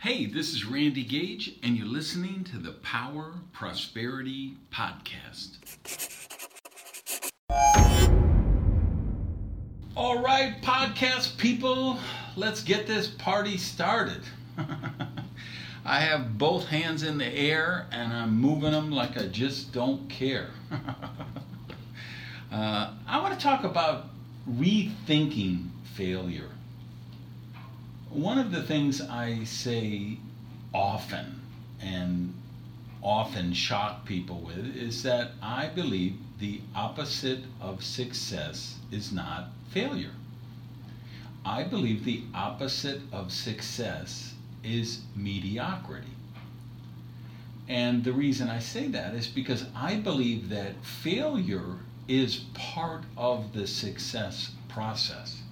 Hey, this is Randy Gage, and you're listening to the Power Prosperity Podcast. All right, podcast people, let's get this party started. I have both hands in the air and I'm moving them like I just don't care. uh, I want to talk about rethinking failure. One of the things I say often and often shock people with is that I believe the opposite of success is not failure. I believe the opposite of success is mediocrity. And the reason I say that is because I believe that failure is part of the success process.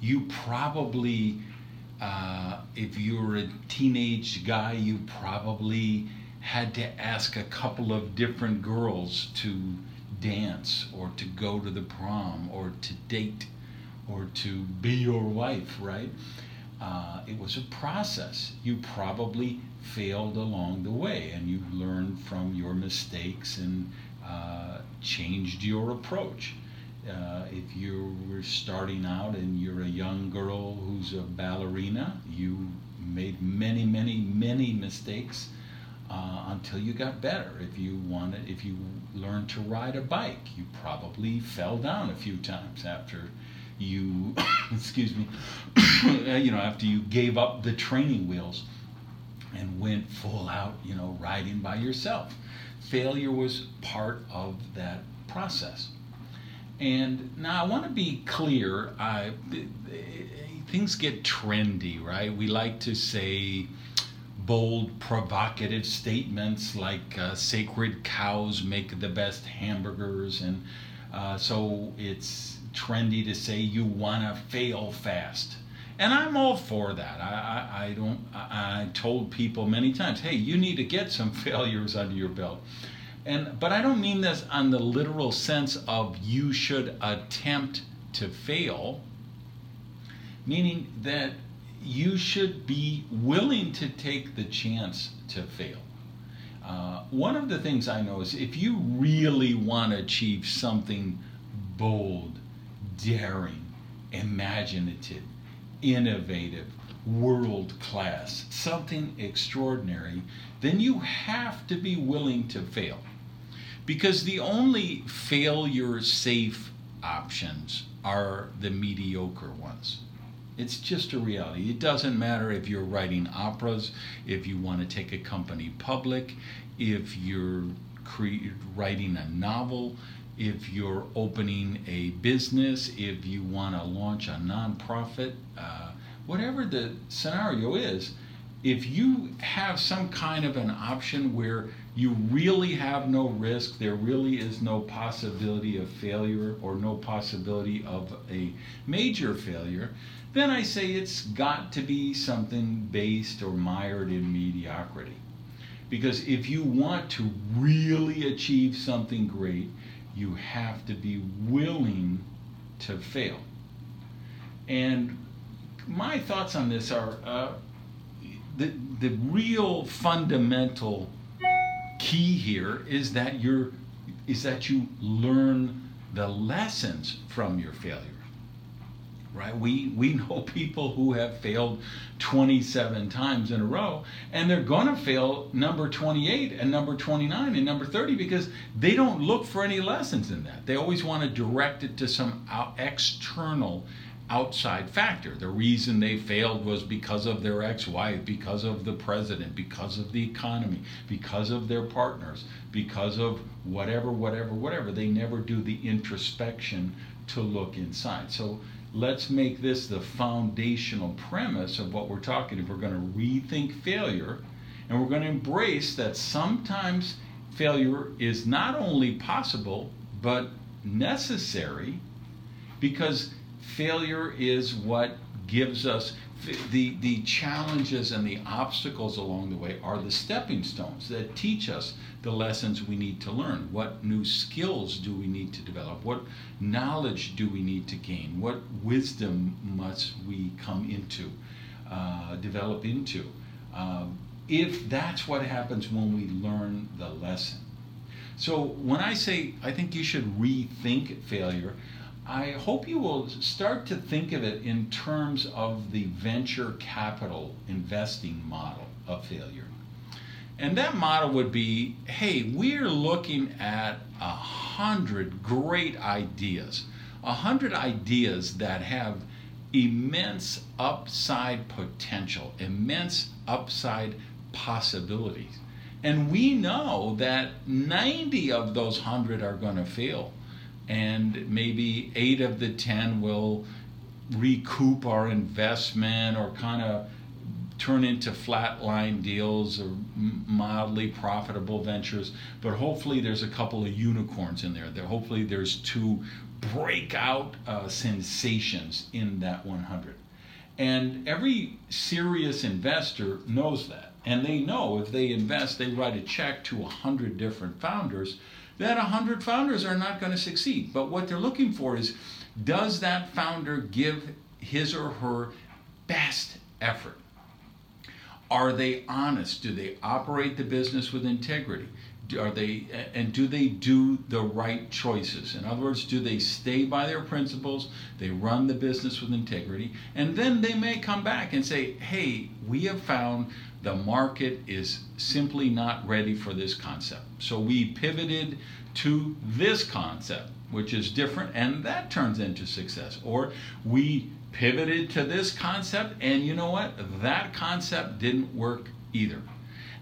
You probably, uh, if you were a teenage guy, you probably had to ask a couple of different girls to dance or to go to the prom or to date or to be your wife, right? Uh, it was a process. You probably failed along the way and you learned from your mistakes and uh, changed your approach. Uh, if you were starting out and you're a young girl who's a ballerina, you made many, many, many mistakes uh, until you got better. If you wanted, if you learned to ride a bike, you probably fell down a few times after you, excuse me, you know, after you gave up the training wheels and went full out, you know, riding by yourself. Failure was part of that process. And now I want to be clear. I, things get trendy, right? We like to say bold, provocative statements like uh, sacred cows make the best hamburgers. And uh, so it's trendy to say you want to fail fast. And I'm all for that. I, I, I don't. I, I told people many times, hey, you need to get some failures under your belt. And but I don't mean this on the literal sense of you should attempt to fail, meaning that you should be willing to take the chance to fail. Uh, one of the things I know is if you really want to achieve something bold, daring, imaginative, innovative, world class, something extraordinary, then you have to be willing to fail. Because the only failure safe options are the mediocre ones. It's just a reality. It doesn't matter if you're writing operas, if you want to take a company public, if you're cre- writing a novel, if you're opening a business, if you want to launch a nonprofit, uh, whatever the scenario is, if you have some kind of an option where you really have no risk, there really is no possibility of failure or no possibility of a major failure, then I say it's got to be something based or mired in mediocrity. Because if you want to really achieve something great, you have to be willing to fail. And my thoughts on this are uh, the, the real fundamental key here is that you're is that you learn the lessons from your failure right? We we know people who have failed 27 times in a row and they're going to fail number 28 and number 29 and number 30 because they don't look for any lessons in that. They always want to direct it to some external outside factor. The reason they failed was because of their ex wife, because of the president, because of the economy, because of their partners, because of whatever, whatever, whatever. They never do the introspection to look inside. So let's make this the foundational premise of what we're talking. If we're going to rethink failure, and we're going to embrace that sometimes failure is not only possible, but necessary because failure is what gives us the, the challenges and the obstacles along the way are the stepping stones that teach us the lessons we need to learn. What new skills do we need to develop? What knowledge do we need to gain? What wisdom must we come into, uh, develop into? Um, if that's what happens when we learn the lesson. So when I say I think you should rethink failure, I hope you will start to think of it in terms of the venture capital investing model of failure. And that model would be hey, we're looking at a hundred great ideas, a hundred ideas that have immense upside potential, immense upside possibilities. And we know that 90 of those 100 are going to fail. And maybe 8 of the 10 will recoup our investment or kind of turn into flatline deals or mildly profitable ventures. But hopefully, there's a couple of unicorns in there. there hopefully, there's two breakout uh, sensations in that 100. And every serious investor knows that. And they know if they invest, they write a check to 100 different founders, that 100 founders are not going to succeed. But what they're looking for is does that founder give his or her best effort? Are they honest? Do they operate the business with integrity? Are they and do they do the right choices? In other words do they stay by their principles? They run the business with integrity? And then they may come back and say hey we have found the market is simply not ready for this concept. So we pivoted to this concept which is different and that turns into success. Or we pivoted to this concept and you know what? That concept didn't work either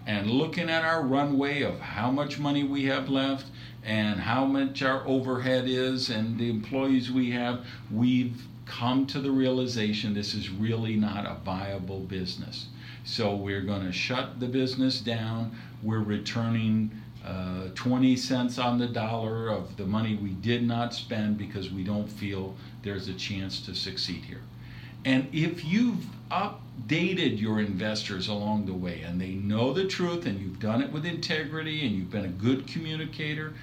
and looking at our runway of how much money we have left and how much our overhead is and the employees we have, we've come to the realization this is really not a viable business. So we're going to shut the business down. We're returning uh, 20 cents on the dollar of the money we did not spend because we don't feel there's a chance to succeed here. And if you've updated your investors along the way and they know the truth and you've done it with integrity and you've been a good communicator,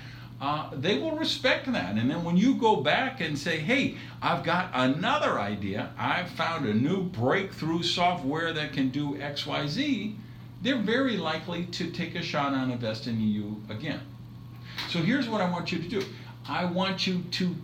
uh, they will respect that. And then when you go back and say, hey, I've got another idea, I've found a new breakthrough software that can do XYZ, they're very likely to take a shot on investing in you again. So here's what I want you to do I want you to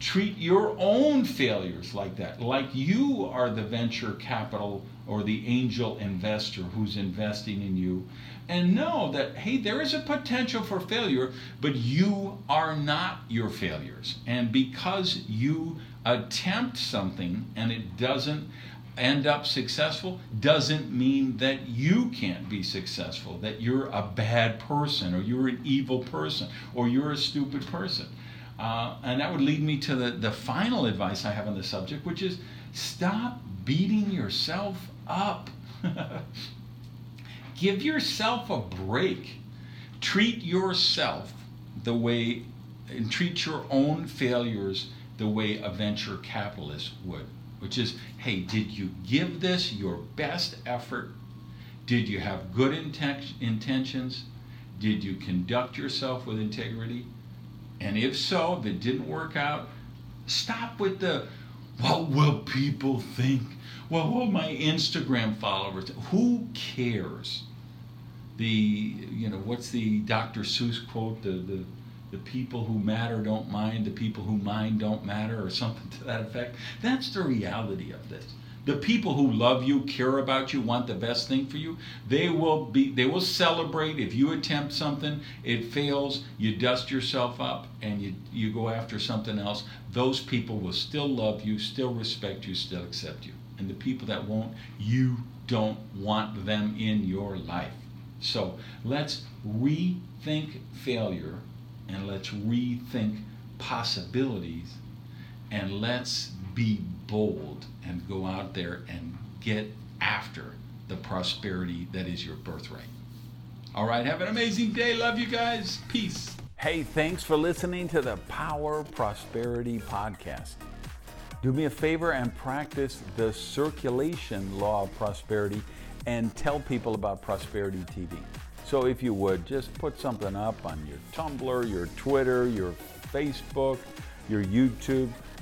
treat your own failures like that, like you are the venture capital or the angel investor who's investing in you, and know that, hey, there is a potential for failure, but you are not your failures. And because you attempt something and it doesn't end up successful doesn't mean that you can't be successful, that you're a bad person, or you're an evil person, or you're a stupid person. Uh, and that would lead me to the, the final advice I have on the subject, which is stop beating yourself up. Give yourself a break. Treat yourself the way, and treat your own failures the way a venture capitalist would, which is hey, did you give this your best effort? Did you have good inten- intentions? Did you conduct yourself with integrity? And if so, if it didn't work out, stop with the what will people think? What will my Instagram followers? Who cares? The you know what's the Dr. Seuss quote? The the the people who matter don't mind. The people who mind don't matter, or something to that effect. That's the reality of this the people who love you, care about you, want the best thing for you, they will be they will celebrate if you attempt something, it fails, you dust yourself up and you you go after something else. Those people will still love you, still respect you, still accept you. And the people that won't, you don't want them in your life. So, let's rethink failure and let's rethink possibilities and let's be bold and go out there and get after the prosperity that is your birthright. All right, have an amazing day. Love you guys. Peace. Hey, thanks for listening to the Power Prosperity Podcast. Do me a favor and practice the circulation law of prosperity and tell people about Prosperity TV. So, if you would, just put something up on your Tumblr, your Twitter, your Facebook, your YouTube